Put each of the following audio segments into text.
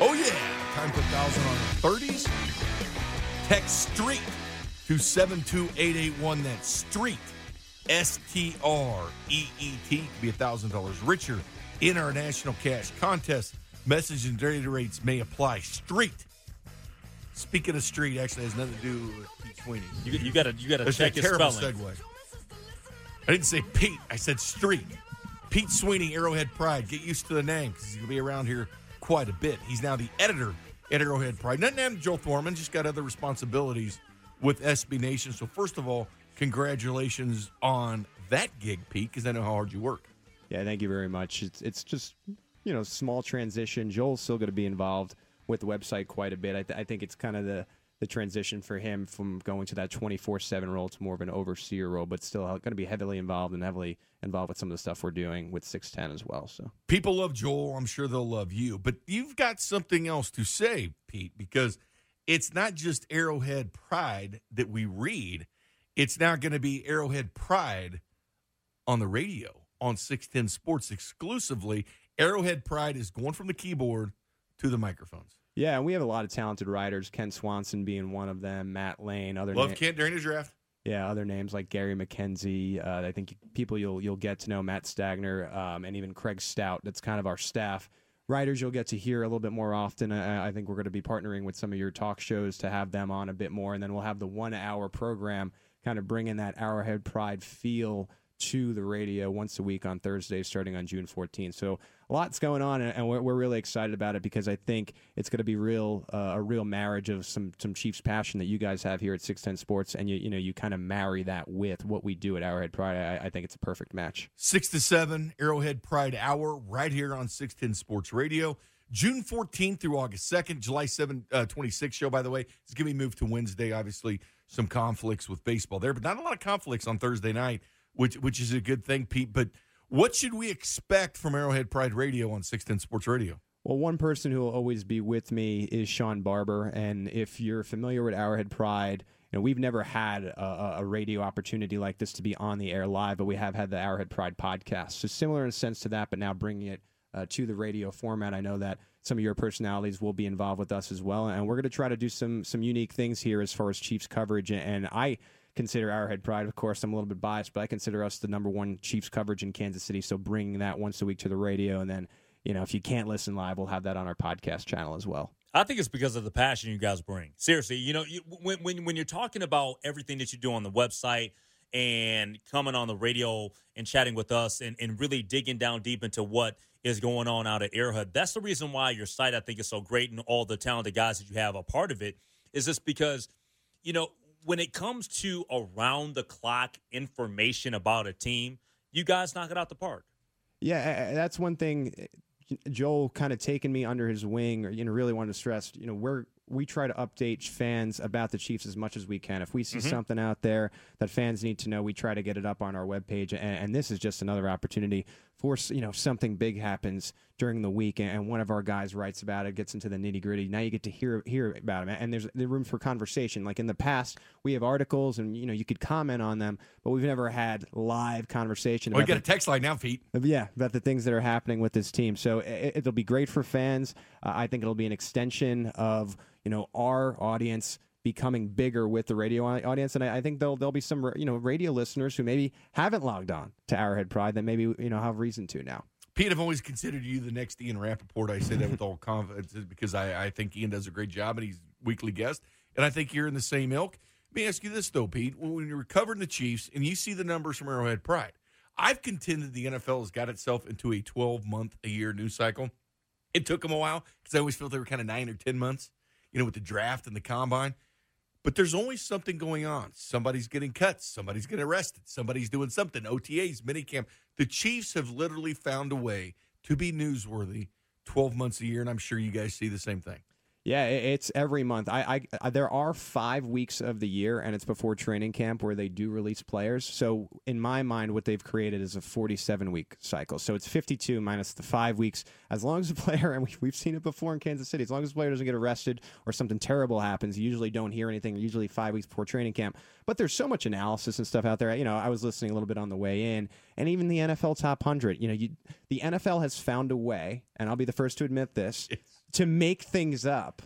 Oh, yeah. Time put 1,000 on the 30s. Text STREET to 72881. That's STREET. S T R E E T. Could be $1,000 richer in our national cash contest. Message and data rates may apply. Street. Speaking of street, actually has nothing to do with Pete Sweeney. You, you gotta you gotta That's check a your terrible spelling. segue. I didn't say Pete. I said Street. Pete Sweeney, Arrowhead Pride. Get used to the name because he's going to be around here quite a bit. He's now the editor at Arrowhead Pride. Nothing happened to Joel Thorman, just got other responsibilities with SB Nation. So, first of all, congratulations on that gig, Pete, because I know how hard you work. Yeah, thank you very much. It's it's just you know small transition. Joel's still going to be involved with the website quite a bit. I, th- I think it's kind of the the transition for him from going to that 24/7 role to more of an overseer role, but still going to be heavily involved and heavily involved with some of the stuff we're doing with 610 as well. So People love Joel. I'm sure they'll love you. But you've got something else to say, Pete, because it's not just Arrowhead Pride that we read. It's now going to be Arrowhead Pride on the radio on 610 Sports exclusively. Arrowhead Pride is going from the keyboard to the microphones. Yeah, and we have a lot of talented writers. Kent Swanson being one of them. Matt Lane, other Love na- Kent during the draft. Yeah, other names like Gary McKenzie. Uh, I think people you'll you'll get to know Matt Stagner um, and even Craig Stout. That's kind of our staff. Writers you'll get to hear a little bit more often. Uh, I think we're going to be partnering with some of your talk shows to have them on a bit more, and then we'll have the one hour program kind of bringing that Arrowhead Pride feel to the radio once a week on Thursdays starting on June 14th. So a lot's going on, and we're, we're really excited about it because I think it's going to be real uh, a real marriage of some some Chiefs passion that you guys have here at 610 Sports, and you you know you kind of marry that with what we do at Arrowhead Pride. I, I think it's a perfect match. 6 to 7, Arrowhead Pride Hour, right here on 610 Sports Radio. June 14th through August 2nd, July 7, uh, 26th show, by the way, is going to be moved to Wednesday. Obviously, some conflicts with baseball there, but not a lot of conflicts on Thursday night, which which is a good thing, Pete. But what should we expect from Arrowhead Pride Radio on 610 Sports Radio? Well, one person who will always be with me is Sean Barber, and if you're familiar with Arrowhead Pride, you know we've never had a, a radio opportunity like this to be on the air live, but we have had the Arrowhead Pride podcast, so similar in a sense to that, but now bringing it uh, to the radio format. I know that some of your personalities will be involved with us as well, and we're going to try to do some some unique things here as far as Chiefs coverage, and I consider Arrowhead Pride. Of course, I'm a little bit biased, but I consider us the number one Chiefs coverage in Kansas City. So bringing that once a week to the radio, and then you know if you can't listen live, we'll have that on our podcast channel as well. I think it's because of the passion you guys bring. Seriously, you know, you, when, when when you're talking about everything that you do on the website and coming on the radio and chatting with us and, and really digging down deep into what is going on out at Arrowhead, that's the reason why your site I think is so great and all the talented guys that you have a part of it is just because, you know, when it comes to around the clock information about a team, you guys knock it out the park. Yeah, that's one thing. eh, Joel kind of taking me under his wing, or you know, really wanted to stress. You know, we're we try to update fans about the Chiefs as much as we can. If we see something out there that fans need to know, we try to get it up on our webpage. And, and this is just another opportunity for you know something big happens during the week, and one of our guys writes about it, gets into the nitty gritty. Now you get to hear hear about it, and there's the room for conversation. Like in the past, we have articles, and you know you could comment on them, but we've never had live conversation. Oh, you got the- a text line now, Pete. yeah, about the things that are happening with this team. So it, it'll be great for fans. Uh, I think it'll be an extension of you know our audience becoming bigger with the radio audience, and I, I think there'll there'll be some you know radio listeners who maybe haven't logged on to Arrowhead Pride that maybe you know have reason to now. Pete, I've always considered you the next Ian Rapoport. I say that with all confidence because I, I think Ian does a great job and he's weekly guest. And I think you're in the same ilk. Let me ask you this, though, Pete. When you're covering the Chiefs and you see the numbers from Arrowhead Pride, I've contended the NFL has got itself into a 12 month a year news cycle. It took them a while because I always felt they were kind of nine or 10 months, you know, with the draft and the combine. But there's always something going on. Somebody's getting cut, Somebody's getting arrested. Somebody's doing something. OTAs, minicamp. The Chiefs have literally found a way to be newsworthy 12 months a year, and I'm sure you guys see the same thing. Yeah, it's every month. I, I, there are five weeks of the year, and it's before training camp where they do release players. So in my mind, what they've created is a 47 week cycle. So it's 52 minus the five weeks. As long as the player, and we, we've seen it before in Kansas City, as long as the player doesn't get arrested or something terrible happens, you usually don't hear anything. Usually five weeks before training camp. But there's so much analysis and stuff out there. You know, I was listening a little bit on the way in, and even the NFL top 100. You know, you the NFL has found a way, and I'll be the first to admit this to make things up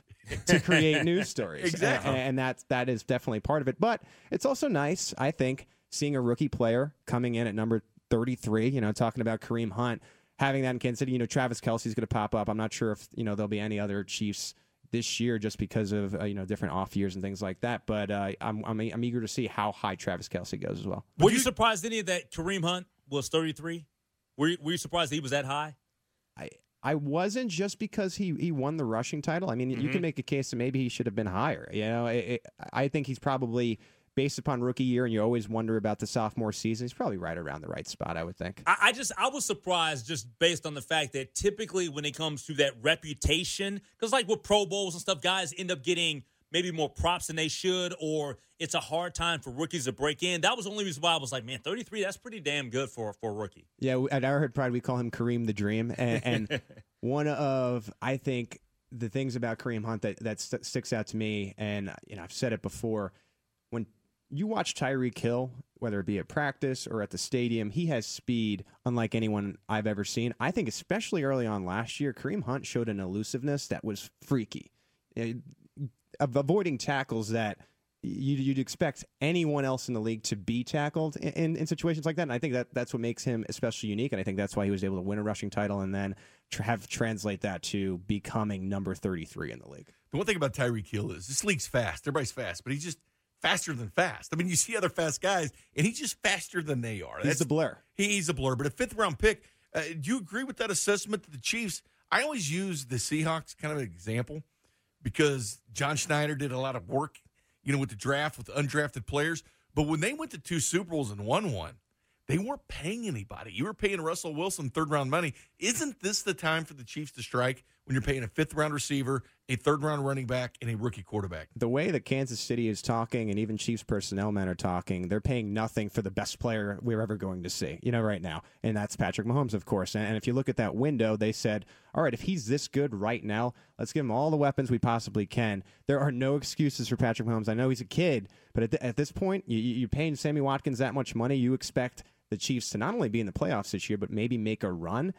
to create news stories. Exactly. And, and that's that is definitely part of it. But it's also nice, I think, seeing a rookie player coming in at number 33, you know, talking about Kareem Hunt, having that in Kansas City, you know, Travis Kelce's going to pop up. I'm not sure if, you know, there'll be any other Chiefs this year just because of, uh, you know, different off years and things like that. But uh, I'm, I'm, I'm eager to see how high Travis Kelce goes as well. Were you surprised any of that Kareem Hunt was 33? Were you, were you surprised he was that high? I I wasn't just because he he won the rushing title. I mean, you can mm-hmm. make a case that maybe he should have been higher. You know, it, it, I think he's probably based upon rookie year, and you always wonder about the sophomore season. He's probably right around the right spot. I would think. I, I just I was surprised just based on the fact that typically when it comes to that reputation, because like with Pro Bowls and stuff, guys end up getting maybe more props than they should, or it's a hard time for rookies to break in. That was the only reason why I was like, man, 33, that's pretty damn good for for a rookie. Yeah, at Arrowhead Pride, we call him Kareem the Dream, and, and one of I think the things about Kareem Hunt that that st- sticks out to me, and you know I've said it before, when you watch Tyreek Hill, whether it be at practice or at the stadium, he has speed unlike anyone I've ever seen. I think especially early on last year, Kareem Hunt showed an elusiveness that was freaky, Eh, of avoiding tackles that you'd, you'd expect anyone else in the league to be tackled in, in, in situations like that. And I think that that's what makes him especially unique. And I think that's why he was able to win a rushing title and then tr- have translate that to becoming number 33 in the league. The one thing about Tyreek Hill is this league's fast. Everybody's fast, but he's just faster than fast. I mean, you see other fast guys, and he's just faster than they are. He's a blur. He, he's a blur, but a fifth round pick. Uh, do you agree with that assessment that the Chiefs? I always use the Seahawks kind of an example because John Schneider did a lot of work, you know, with the draft with undrafted players. But when they went to two Super Bowls and won one, they weren't paying anybody. You were paying Russell Wilson third round money. Isn't this the time for the Chiefs to strike when you're paying a fifth round receiver, a third round running back, and a rookie quarterback? The way that Kansas City is talking, and even Chiefs personnel men are talking, they're paying nothing for the best player we're ever going to see, you know, right now. And that's Patrick Mahomes, of course. And, if you look at that window, they said, all right, if he's this good right now, let's give him all the weapons we possibly can. There are no excuses for Patrick Mahomes. I know he's a kid, but at, at this point, you- you're paying Sammy Watkins that much money. You expect the Chiefs to not only be in the playoffs this year, but maybe make a run.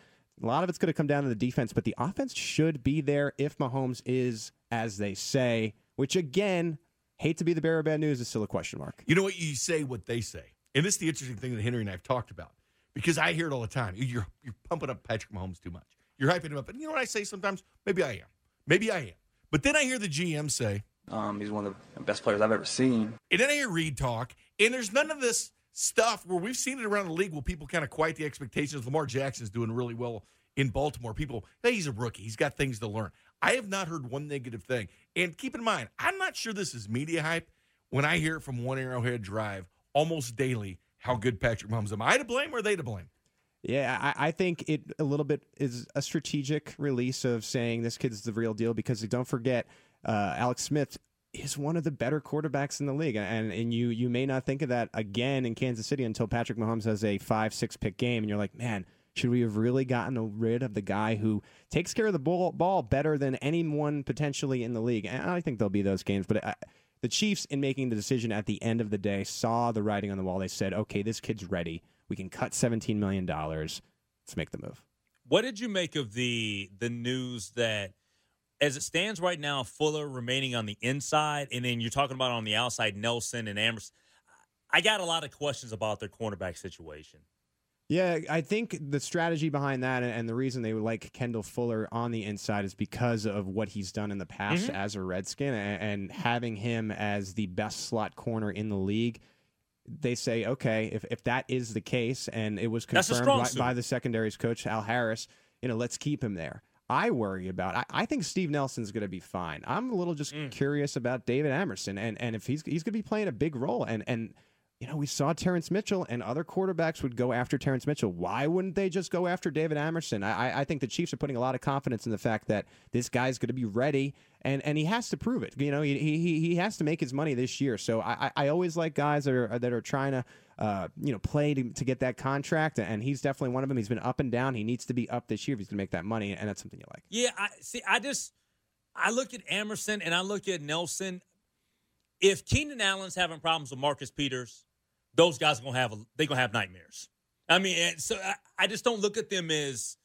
A lot of it's going to come down to the defense, but the offense should be there if Mahomes is as they say, which again, hate to be the bearer of bad news, is still a question mark. You know what? You say what they say. And this is the interesting thing that Henry and I have talked about because I hear it all the time. You're, you're pumping up Patrick Mahomes too much. You're hyping him up. And you know what I say sometimes? Maybe I am. Maybe I am. But then I hear the GM say, Um, he's one of the best players I've ever seen. and then I hear Reed talk, and there's none of this stuff where we've seen it around the league where people kind of quiet the expectations. Lamar Jackson's doing really well in Baltimore. People, hey, he's a rookie. He's got things to learn. I have not heard one negative thing. And keep in mind, I'm not sure this is media hype when I hear it from One Arrowhead Drive almost daily how good Patrick Mahomes. Am I to blame or are they to blame? Yeah, I, I think it a little bit is a strategic release of saying this kid's the real deal because don't forget, uh, Alex Smith is one of the better quarterbacks in the league, and and you you may not think of that again in Kansas City until Patrick Mahomes has a five six pick game, and you're like, man. Should we have really gotten rid of the guy who takes care of the ball, ball better than anyone potentially in the league? And I think there'll be those games, but I, the Chiefs, in making the decision at the end of the day, saw the writing on the wall. They said, "Okay, this kid's ready. We can cut seventeen million dollars. Let's make the move." What did you make of the the news that, as it stands right now, Fuller remaining on the inside, and then you're talking about on the outside, Nelson and Amerson? I got a lot of questions about their cornerback situation. Yeah, I think the strategy behind that and the reason they would like Kendall Fuller on the inside is because of what he's done in the past Mhm. as a Redskin and, and having him as the best slot corner in the league. They say, okay, if, if that is the case, and it was confirmed by, by the secondaries coach, Al Harris, you know, let's keep him there. I worry about. I, I think Steve Nelson's going to be fine. I'm a little just Mm. curious about David Amerson, and and if he's he's going to be playing a big role, and and you know, we saw Terrence Mitchell and other quarterbacks would go after Terrence Mitchell. Why wouldn't they just go after David Amerson? I, I think the Chiefs are putting a lot of confidence in the fact that this guy's going to be ready and, and he has to prove it. You know, he, he, he has to make his money this year. So I, I always like guys that are, that are trying to, uh, you know, play to, to get that contract. And he's definitely one of them. He's been up and down. He needs to be up this year if he's going to make that money. And that's something you like. Yeah. I see. I just, I look at Amerson and I look at Nelson. If Keenan Allen's having problems with Marcus Peters, those guys are gonna have a, they gonna have nightmares. I mean, so I, I just don't look at them as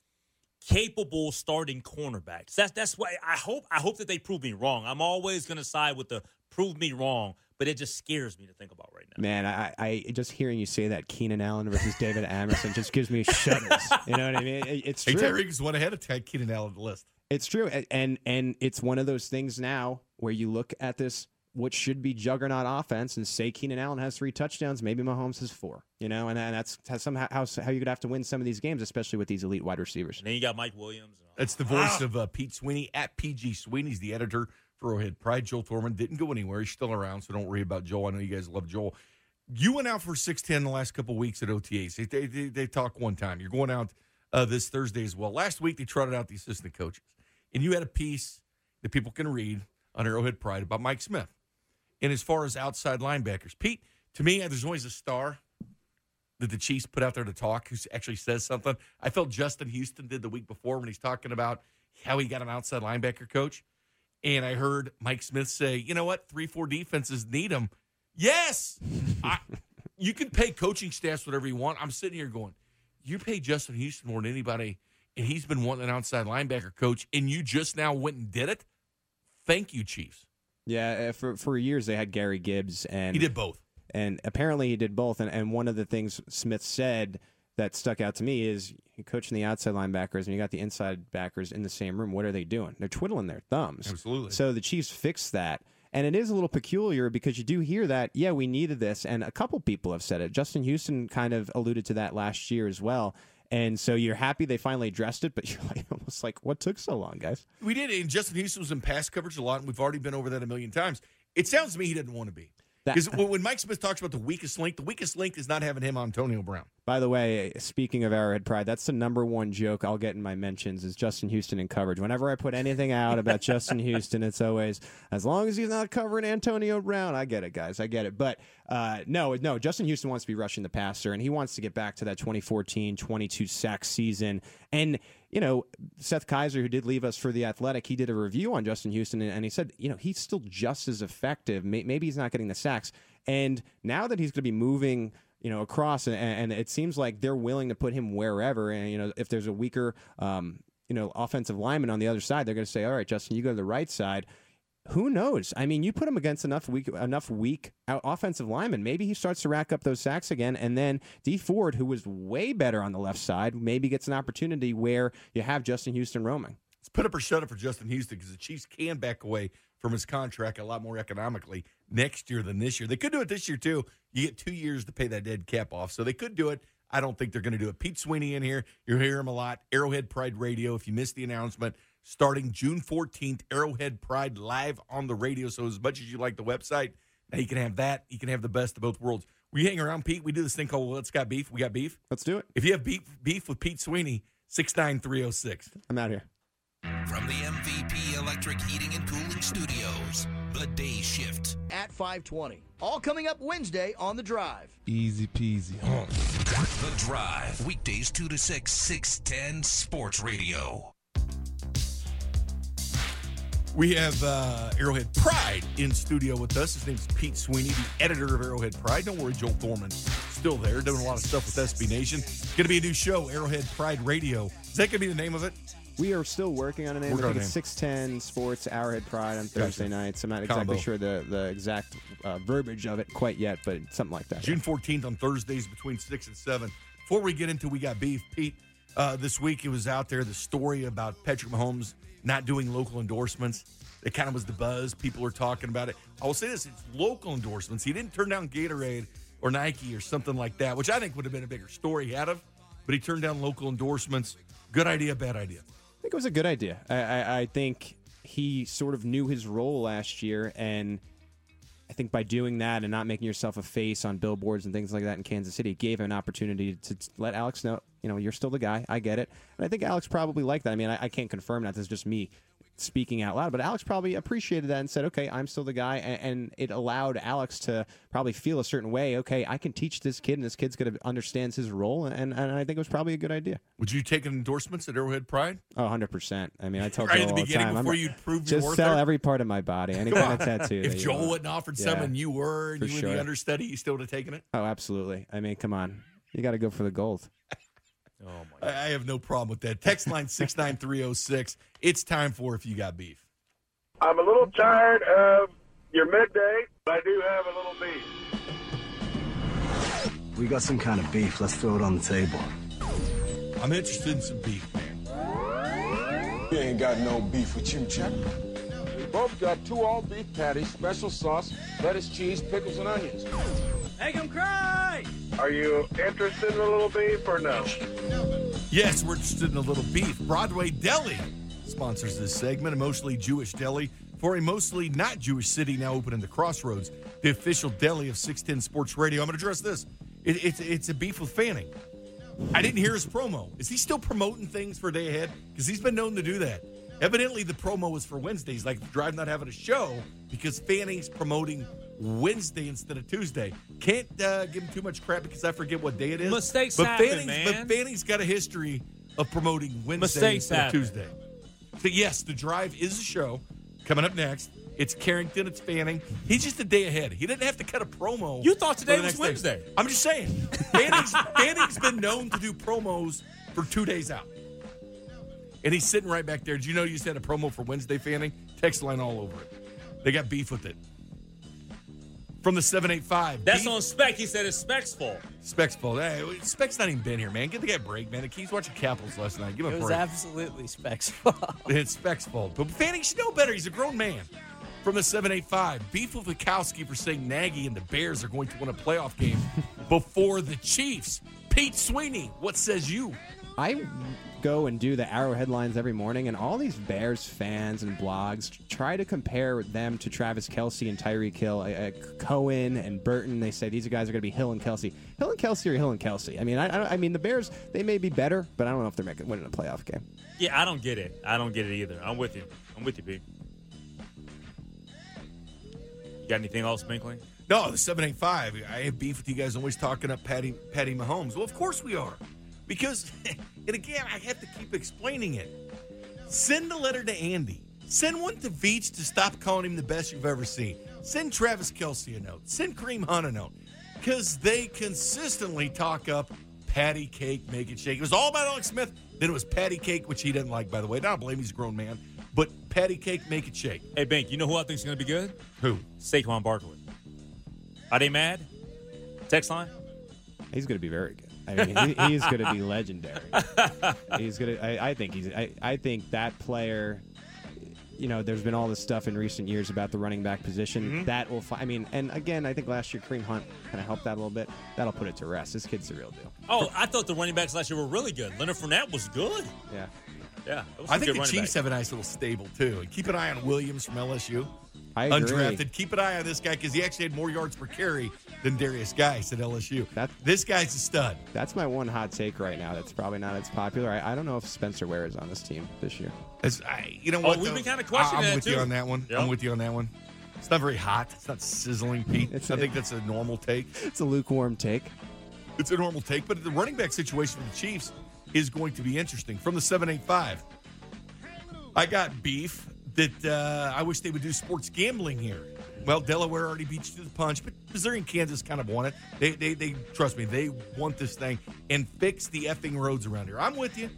capable starting cornerbacks. That's that's why I hope I hope that they prove me wrong. I'm always gonna side with the prove me wrong, but it just scares me to think about right now. Man, I, I just hearing you say that Keenan Allen versus David Amerson just gives me shudders. You know what I mean? It, it's hey, true. Tyreek's one ahead of Keenan Allen the list. It's true, and and it's one of those things now where you look at this what should be juggernaut offense and say Keenan Allen has three touchdowns, maybe Mahomes has four. You know, and, and that's somehow how, how you could have to win some of these games, especially with these elite wide receivers. And then you got Mike Williams. That's the voice ah. of uh, Pete Sweeney at PG Sweeney's the editor for Arrowhead Pride. Joel Thorman didn't go anywhere; he's still around, so don't worry about Joel. I know you guys love Joel. You went out for six ten the last couple weeks at OTAs. They, they, they, they talk one time. You're going out uh, this Thursday as well. Last week they trotted out the assistant coaches, and you had a piece that people can read on Arrowhead Pride about Mike Smith. And as far as outside linebackers, Pete, to me, there's always a star that the Chiefs put out there to talk who actually says something. I felt Justin Houston did the week before when he's talking about how he got an outside linebacker coach. And I heard Mike Smith say, you know what? Three, four defenses need him. Yes. I, you can pay coaching staffs whatever you want. I'm sitting here going, you pay Justin Houston more than anybody, and he's been wanting an outside linebacker coach, and you just now went and did it. Thank you, Chiefs. Yeah, uh, for for years they had Gary Gibbs, and he did both. And apparently he did both. And and one of the things Smith said that stuck out to me is coaching the outside linebackers and you got the inside backers in the same room. What are they doing? They're twiddling their thumbs. Absolutely. So the Chiefs fixed that. And it is a little peculiar because you do hear that, yeah, we needed this. And a couple people have said it. Justin Houston kind of alluded to that last year as well. And so you're happy they finally addressed it, but you're like almost like, what took so long, guys? We did, and Justin Houston was in pass coverage a lot, and we've already been over that a million times. It sounds to me he didn't want to be. Because when Mike Smith talks about the weakest link, the weakest link is not having him on Antonio Brown. By the way, speaking of Arrowhead Pride, that's the number one joke I'll get in my mentions is Justin Houston in coverage. Whenever I put anything out about Justin Houston, it's always as long as he's not covering Antonio Brown. I get it, guys. I get it. But uh, no, no, Justin Houston wants to be rushing the passer, and he wants to get back to that 2014 22 sack season. And you know, Seth Keysor, who did leave us for the Athletic, he did a review on Justin Houston, and he said, you know, he's still just as effective. Maybe he's not getting the sacks. And now that he's going to be moving, you know, across, and, and, it seems like they're willing to put him wherever. And you know, if there's a weaker, um, you know, offensive lineman on the other side, they're going to say, all right, Justin, you go to the right side who knows? I mean, you put him against enough weak, enough weak offensive linemen. Maybe he starts to rack up those sacks again, and then Dee Ford, who was way better on the left side, maybe gets an opportunity where you have Justin Houston roaming. Let's put up or shut up for Justin Houston because the Chiefs can back away from his contract a lot more economically next year than this year. They could do it this year too. You get two years to pay that dead cap off, so they could do it. I don't think they're going to do it. Pete Sweeney in here. You'll hear him a lot. Arrowhead Pride Radio. If you missed the announcement, starting June 14th, Arrowhead Pride live on the radio. So, as much as you like the website, now you can have that. You can have the best of both worlds. We hang around, Pete. We do this thing called Let's Got Beef. We got beef. Let's do it. If you have beef, beef with Pete Sweeney, 69306. I'm out here. From the MVP Electric Heating and Cooling Studios, The Day Shift. At 520. All coming up Wednesday on The Drive. Easy peasy. Huh? The Drive. Weekdays 2 to 6, 610 Sports Radio. We have uh, Arrowhead Pride in studio with us. His name is Pete Sweeney, the editor of Arrowhead Pride. Don't worry, Joel Thorman still there, doing a lot of stuff with SB Nation. Going to be a new show, Arrowhead Pride Radio. Is that going to be the name of it? We are still working on a name. Working I think it's 610 Sports Arrowhead Pride on Thursday gotcha. nights. I'm not exactly Combo. sure the, the exact uh, verbiage of it quite yet, but something like that. June 14th on Thursdays between 6 and 7. Before we get into We Got Beef, Pete, uh, this week it was out there the story about Patrick Mahomes not doing local endorsements. It kind of was the buzz. People were talking about it. I will say this: it's local endorsements. He didn't turn down Gatorade or Nike or something like that, which I think would have been a bigger story out of. But he turned down local endorsements. Good idea, bad idea. Think it was a good idea. I, I, I think he sort of knew his role last year, and I think by doing that and not making yourself a face on billboards and things like that in Kansas City, it gave him an opportunity to let Alex know, you know, you're still the guy. I get it. And I think Alex probably liked that. I mean, I, I can't confirm that. This is just me speaking out loud, but Alex probably appreciated that and said, okay, I'm still the guy. And, and it allowed Alex to probably feel a certain way. Okay, I can teach this kid, and this kid's going to understands his role. And, and I think it was probably a good idea. Would you take endorsements at Arrowhead Pride? Oh, 100%. I mean, I tell Right Joel at the all the beginning time. I'm before you'd prove your just worth sell there? every part of my body, any kind of tattoo. If Joel want. wouldn't offered Yeah. some and you were, and you were sure. the understudy, you still would have taken it? Oh, absolutely. I mean, come on. You got to go for the gold. Oh my! I I have no problem with that. Text line 69306. It's time for If You Got Beef. I'm a little tired of your midday, but I do have a little beef. We got some kind of beef. Let's throw it on the table. I'm interested in some beef, man. We ain't got no beef with you, Chuck. We both got two all beef patties, special sauce, lettuce, cheese, pickles, and onions. Make him cry! Are you interested in a little beef or no? Yes, we're interested in a little beef. Broadway Deli sponsors this segment, a mostly Jewish deli for a mostly not Jewish city now open in the Crossroads, the official deli of 610 Sports Radio. I'm going to address this. It, it's, it's a beef with Fanning. I didn't hear his promo. Is he still promoting things for a day ahead? Because he's been known to do that. Evidently, the promo was for Wednesdays, like Drive not having a show because Fanning's promoting Wednesday instead of Tuesday. Can't uh, give him too much crap because I forget what day it is. Mistakes but happen, Fanning's, man. But Fanning's got a history of promoting Wednesday Mistakes instead happen. of Tuesday. So yes, the Drive is a show coming up next. It's Carrington. It's Fanning. He's just a day ahead. He didn't have to cut a promo. You thought today was next day. Wednesday. I'm just saying. Fanning's, Fanning's been known to do promos for two days out. And he's sitting right back there. Did you know you just had a promo for Wednesday, Fanning? Text line all over it. They got beef with it. From the 785. That's beef- on spec. He said it's Spec's fault. Specs fault. Hey, Specs not even been here, man. Give the guy a break, man. The He's watching Capitals last night. Give him It a was break. absolutely Specs' fault. It's Specs' fault. But Fanning should know better. He's a grown man. From the 785, Beef with Wachowski for saying Nagy and the Bears are going to win a playoff game before the Chiefs. Pete Sweeney, what says you? I go and do the Arrow headlines every morning, and all these Bears fans and blogs try to compare them to Travis Kelce and Tyreek Hill, uh, uh, Cohen and Burton. They say these guys are going to be Hill and Kelce. Hill and Kelce or Hill and Kelce. I mean, I, I, I mean the Bears they may be better, but I don't know if they're making winning a playoff game. Yeah, I don't get it. I don't get it either. I'm with you. I'm with you, B. You got anything else, Binkley? No, the 785. I have beef with you guys always talking up Patty, Patty Mahomes. Well, of course we are. Because, and again, I have to keep explaining it. Send a letter to Andy. Send one to Veach to stop calling him the best you've ever seen. Send Travis Kelce a note. Send Kareem Hunt a note. Because they consistently talk up patty cake, make it shake. It was all about Alex Smith. Then it was patty cake, which he didn't like, by the way. Don't blame he's a grown man. But patty cake, make it shake. Hey, Bink, you know who I think is going to be good? Who? Saquon Barkley. Are they mad? Text line? He's going to be very good. I mean, he, he's going to be legendary. He's going to. I, I think he's. I, I think that player. You know, there's been all this stuff in recent years about the running back position. Mm-hmm. That will. Fi- I mean, and again, I think last year Kareem Hunt kind of helped that a little bit. That'll put it to rest. This kid's the real deal. Oh, I thought the running backs last year were really good. Leonard Fournette was good. Yeah. Yeah, it was I a think good the Chiefs back. have a nice little stable too. And keep an eye on Williams from LSU, I agree. Undrafted. Keep an eye on this guy because he actually had more yards per carry than Derrius Guice at LSU. That- this guy's a stud. That's my one hot take right now. That's probably not as popular. I, I don't know if Spencer Ware is on this team this year. As I, you know Oh, what? we've though? been kinda questioning I'm that, with too. you on that one. Yep. I'm with you on that one. It's not very hot. It's not sizzling, Pete. It's I a- think that's a normal take. It's a lukewarm take. It's a normal take, but the running back situation for the Chiefs is going to be interesting. From the 785, I got beef that uh, I wish they would do sports gambling here. Well, Delaware already beat you to the punch, but Missouri and Kansas kind of want it. They, they, they trust me, they want this thing and fix the effing roads around here. I'm with you.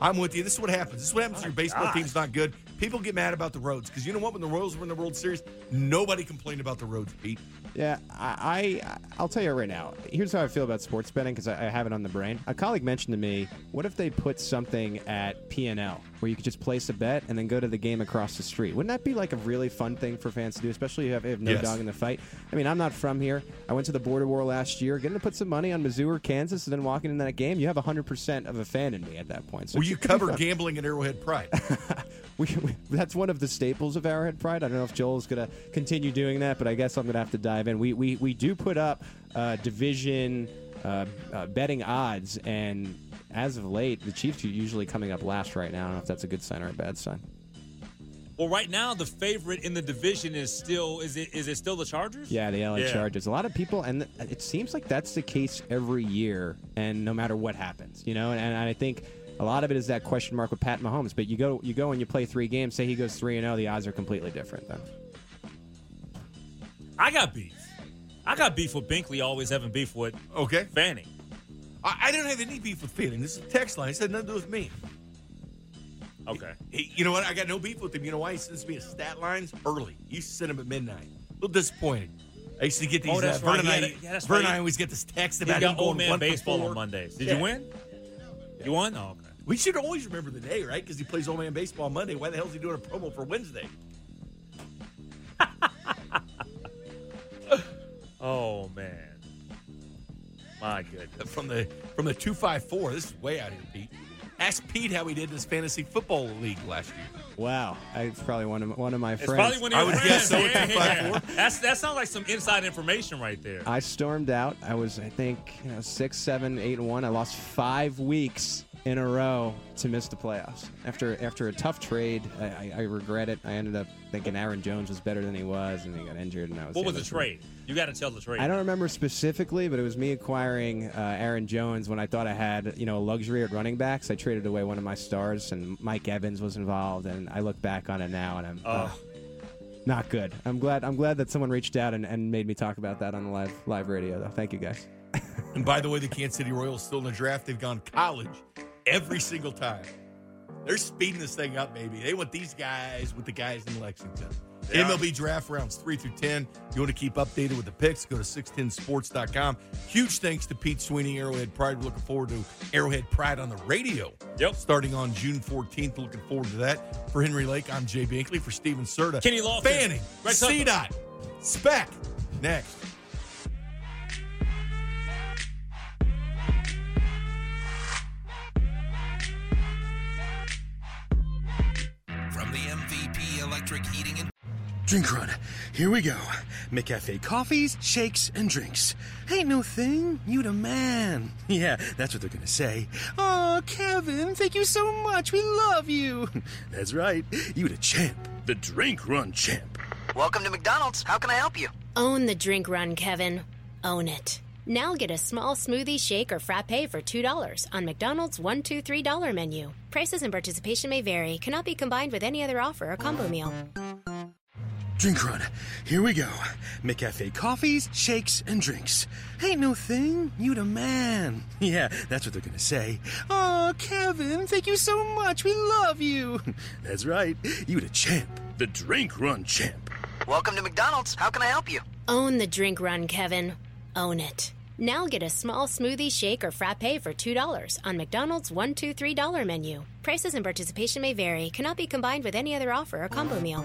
I'm with you. This is what happens. This is what happens when your baseball team's not good. People get mad about the roads because you know what? When the Royals were in the World Series, nobody complained about the roads, Pete. Yeah, I, I I'll tell you right now. Here's how I feel about sports betting because I, I have it on the brain. A colleague mentioned to me, what if they put something at P and L where you could just place a bet and then go to the game across the street. Wouldn't that be like a really fun thing for fans to do, especially if you have, if no Yes. dog in the fight? I mean, I'm not from here. I went to the border war last year, getting to put some money on Missouri or Kansas, and then walking in that game, you have 100% of a fan in me at that point. So Well, you could be covered fun. gambling at Arrowhead Pride. We, we, that's one of the staples of Arrowhead Pride. I don't know if Joel's going to continue doing that, but I guess I'm going to have to dive in. We we, we do put up uh, division uh, uh, betting odds, and as of late, the Chiefs are usually coming up last right now. I don't know if that's a good sign or a bad sign. Well, right now the favorite in the division is still is it is it still the Chargers? Yeah, the LA Yeah. Chargers. A lot of people, and it seems like that's the case every year, and no matter what happens, you know. And, and I think a lot of it is that question mark with Pat Mahomes. But you go, you go and you play three games. Say he goes three and zero, the odds are completely different. Then I got beef. I got beef with Binkley always having beef with Okay. Fanning. I, I don't have any beef with Fanning. This is a text line. It said nothing to do with me. Okay. He, you know what? I got no beef with him. You know why? He sends me his stat lines early. To send them at midnight. A little disappointed. I used to get these. Oh, that's uh, right. Vern and I, yeah, that's Vern right. and I always get this text about him going old man one baseball on Mondays. Did Yeah. you win? You won? Oh, okay. We should always remember the day, right? Because he plays old man baseball on Monday. Why the hell is he doing a promo for Wednesday? Oh man. My goodness. From the from the two five four. This is way out here, Pete. Ask Pete how he did in his fantasy football league last year. wow, it's probably one of one of my It's friends. probably one of I would friends. guess so, Yeah, yeah. That's that sounds like some inside information right there. I stormed out. I was, I think, you know, six, seven, eight, and one. I lost five weeks in a row to miss the playoffs. After after a tough trade, I, I, I regret it. I ended up thinking Aaron Jones was better than he was, and he got injured, and I was. what was able the to- trade? You got to tell the trade. I don't remember specifically, but it was me acquiring uh, Aaron Jones when I thought I had, you know, a luxury at running backs. I traded away one of my stars, and Mike Evans was involved. And I look back on it now, and I'm uh, not good. I'm glad. I'm glad that someone reached out and, and made me talk about that on the live live radio. Though, thank you guys. And by the way, the Kansas City Royals still in the draft. They've gone college every single time. They're speeding this thing up, baby. They want these guys with the guys in Lexington. Are. MLB draft rounds three through 10. You want to keep updated with the picks, go to 610sports.com. Huge thanks to Pete Sweeney, Arrowhead Pride. We're looking forward to Arrowhead Pride on the radio. Yep. Starting on June 14th. Looking forward to that. For Henry Lake, I'm Jay Binkley. For Steven Serta. Kenny Lofton. Fanning. Greg Tucker. CDOT. Spec. Next. Drink run. Here we go. McCafe coffees, shakes, and drinks. Ain't no thing. You the man. Yeah, that's what they're gonna say. Oh, Kevin, thank you so much. We love you. That's right. You the champ. The drink run champ. Welcome to McDonald's. How can I help you? Own the drink run, Kevin. Own it. Now get a small smoothie, shake, or frappe for $2 on McDonald's $1, $2, $3 menu. Prices and participation may vary, cannot be combined with any other offer or combo meal. Drink run. Here we go. McCafe coffees, shakes, and drinks. Ain't no thing. You the man. Yeah, that's what they're gonna say. Oh, Kevin, thank you so much. We love you. That's right. You the champ. The drink run champ. Welcome to McDonald's. How can I help you? Own the drink run, Kevin. Own it. Now get a small smoothie, shake, or frappe for $2 on McDonald's $1, $2, $3 menu. Prices and participation may vary, cannot be combined with any other offer or combo meal.